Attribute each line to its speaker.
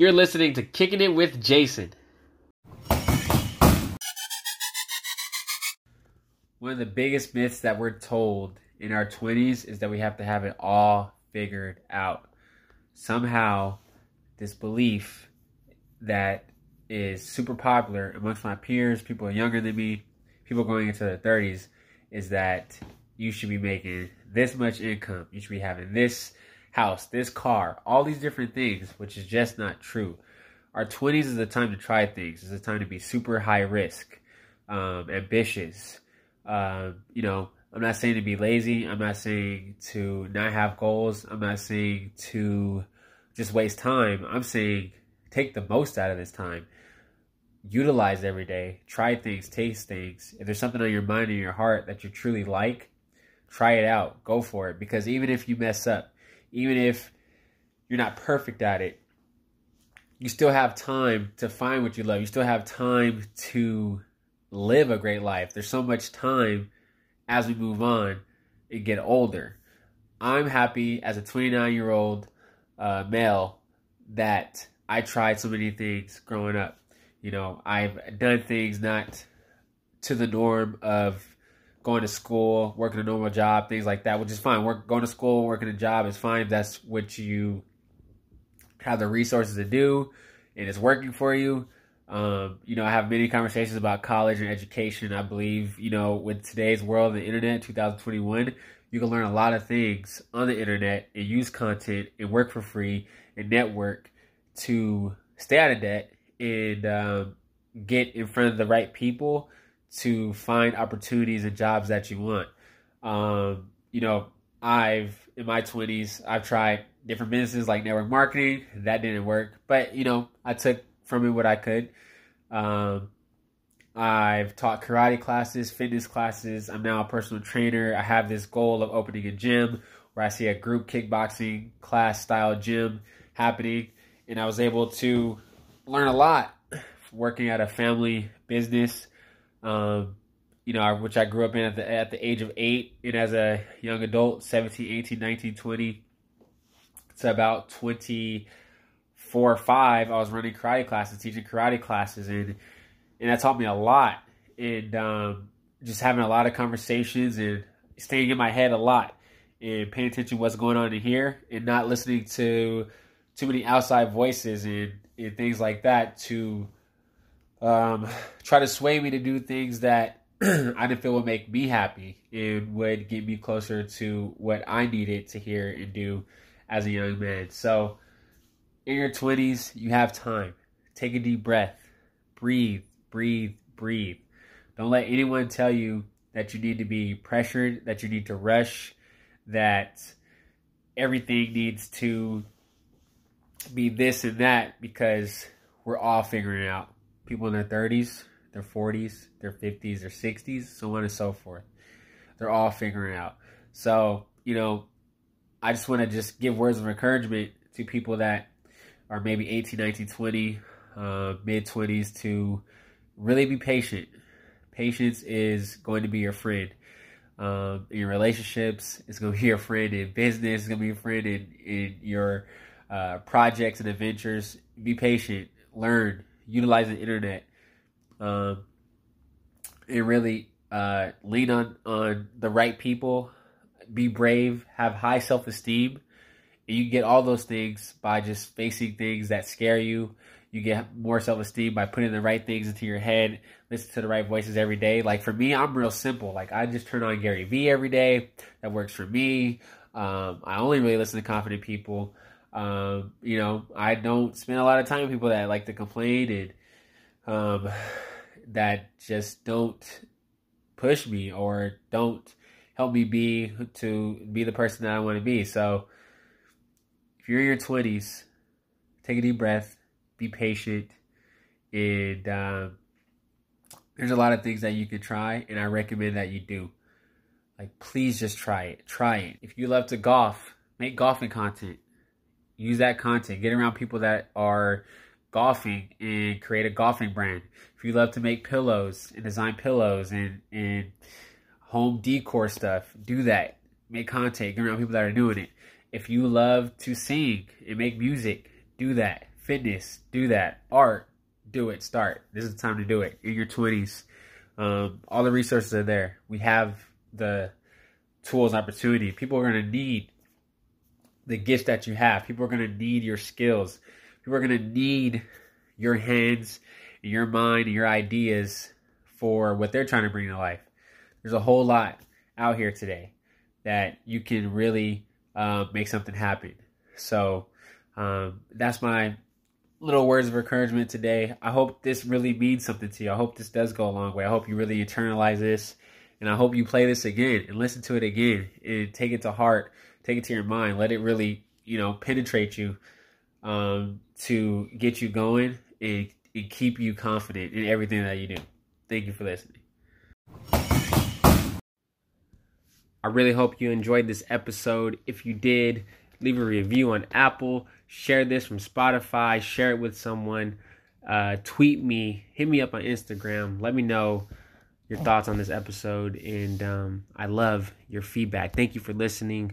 Speaker 1: You're listening to Kicking It with Jason. One of the biggest myths that we're told in our 20s is that we have to have it all figured out. Somehow, this belief that is super popular amongst my peers, people younger than me, people going into their 30s, is that you should be making this much income. You should be having this house, this car, all these different things, which is just not true. Our 20s is the time to try things. It's a time to be super high risk, um, ambitious. Um, you know, I'm not saying to be lazy. I'm not saying to not have goals. I'm not saying to just waste time. I'm saying take the most out of this time. Utilize every day. Try things, taste things. If there's something on your mind or your heart that you truly like, try it out. Go for it. Because even if you mess up, even if you're not perfect at it, you still have time to find what you love. You still have time to live a great life. There's so much time as we move on and get older. I'm happy as a 29 year old uh, male that I tried so many things growing up. You know, I've done things not to the norm of going to school, working a normal job, things like that, which is fine. Work going to school, working a job is fine if that's what you have the resources to do and it's working for you. Um, you know, I have many conversations about college and education. I believe, you know, with today's world, the internet, 2021, you can learn a lot of things on the internet and use content and work for free and network to stay out of debt and um, get in front of the right people to find opportunities and jobs that you want. Um, you know, I've in my 20s, I've tried different businesses like network marketing. That didn't work, but you know, I took from it what I could. Um, I've taught karate classes, fitness classes. I'm now a personal trainer. I have this goal of opening a gym where I see a group kickboxing class style gym happening, and I was able to learn a lot working at a family business um, you know, which I grew up in at the, at the age of eight and as a young adult, 17, 18, 19, 20 to about 24 or 5, I was running karate classes, teaching karate classes, and, and that taught me a lot. And um, just having a lot of conversations and staying in my head a lot and paying attention to what's going on in here and not listening to too many outside voices and, and things like that to um, try to sway me to do things that I didn't feel would make me happy and would get me closer to what I needed to hear and do as a young man. So, in your 20s, you have time. Take a deep breath. Breathe, breathe, breathe. Don't let anyone tell you that you need to be pressured, that you need to rush, that everything needs to be this and that because we're all figuring out people in their 30s, their 40s, their 50s, their 60s, so on and so forth. They're all figuring out. So, you know, I just want to just give words of encouragement to people that are maybe 18, 19, 20, uh, mid 20s to really be patient. Patience is going to be your friend. Um, in your relationships, it's going to be your friend in business, it's going to be your friend in, in your uh, projects and adventures. Be patient, learn, utilize the internet, um, and really uh, lean on on the right people. Be brave, have high self esteem, and you get all those things by just facing things that scare you. You get more self esteem by putting the right things into your head, listen to the right voices every day. Like for me, I'm real simple. Like I just turn on Gary Vee every day. That works for me. Um, I only really listen to confident people. Um, you know, I don't spend a lot of time with people that like to complain and um, that just don't push me or don't help me be to be the person that I want to be. So if you're in your twenties, take a deep breath, be patient, and um, there's a lot of things that you can try, and I recommend that you do. Like, please just try it. Try it. If you love to golf, make golfing content use that content. Get around people that are golfing and create a golfing brand. If you love to make pillows and design pillows and, and home decor stuff, do that. Make content. Get around people that are doing it. If you love to sing and make music, do that. fitness, do that. Art, do it. Start. This is the time to do it in your 20s. Um, all the resources are there. We have the tools, opportunity. People are going to need the gifts that you have. People are going to need your skills. People are going to need your hands, your mind, and your ideas for what they're trying to bring to life. There's a whole lot out here today that you can really uh, make something happen. So um, that's my little words of encouragement today. I hope this really means something to you. I hope this does go a long way. I hope you really internalize this. And I hope you play this again and listen to it again and take it to heart, take it to your mind, let it really, you know, penetrate you um, to get you going and, and keep you confident in everything that you do. Thank you for listening. I really hope you enjoyed this episode. If you did, leave a review on Apple, share this from Spotify, share it with someone, uh, tweet me, hit me up on Instagram, let me know your thoughts on this episode. And um, I love your feedback. Thank you for listening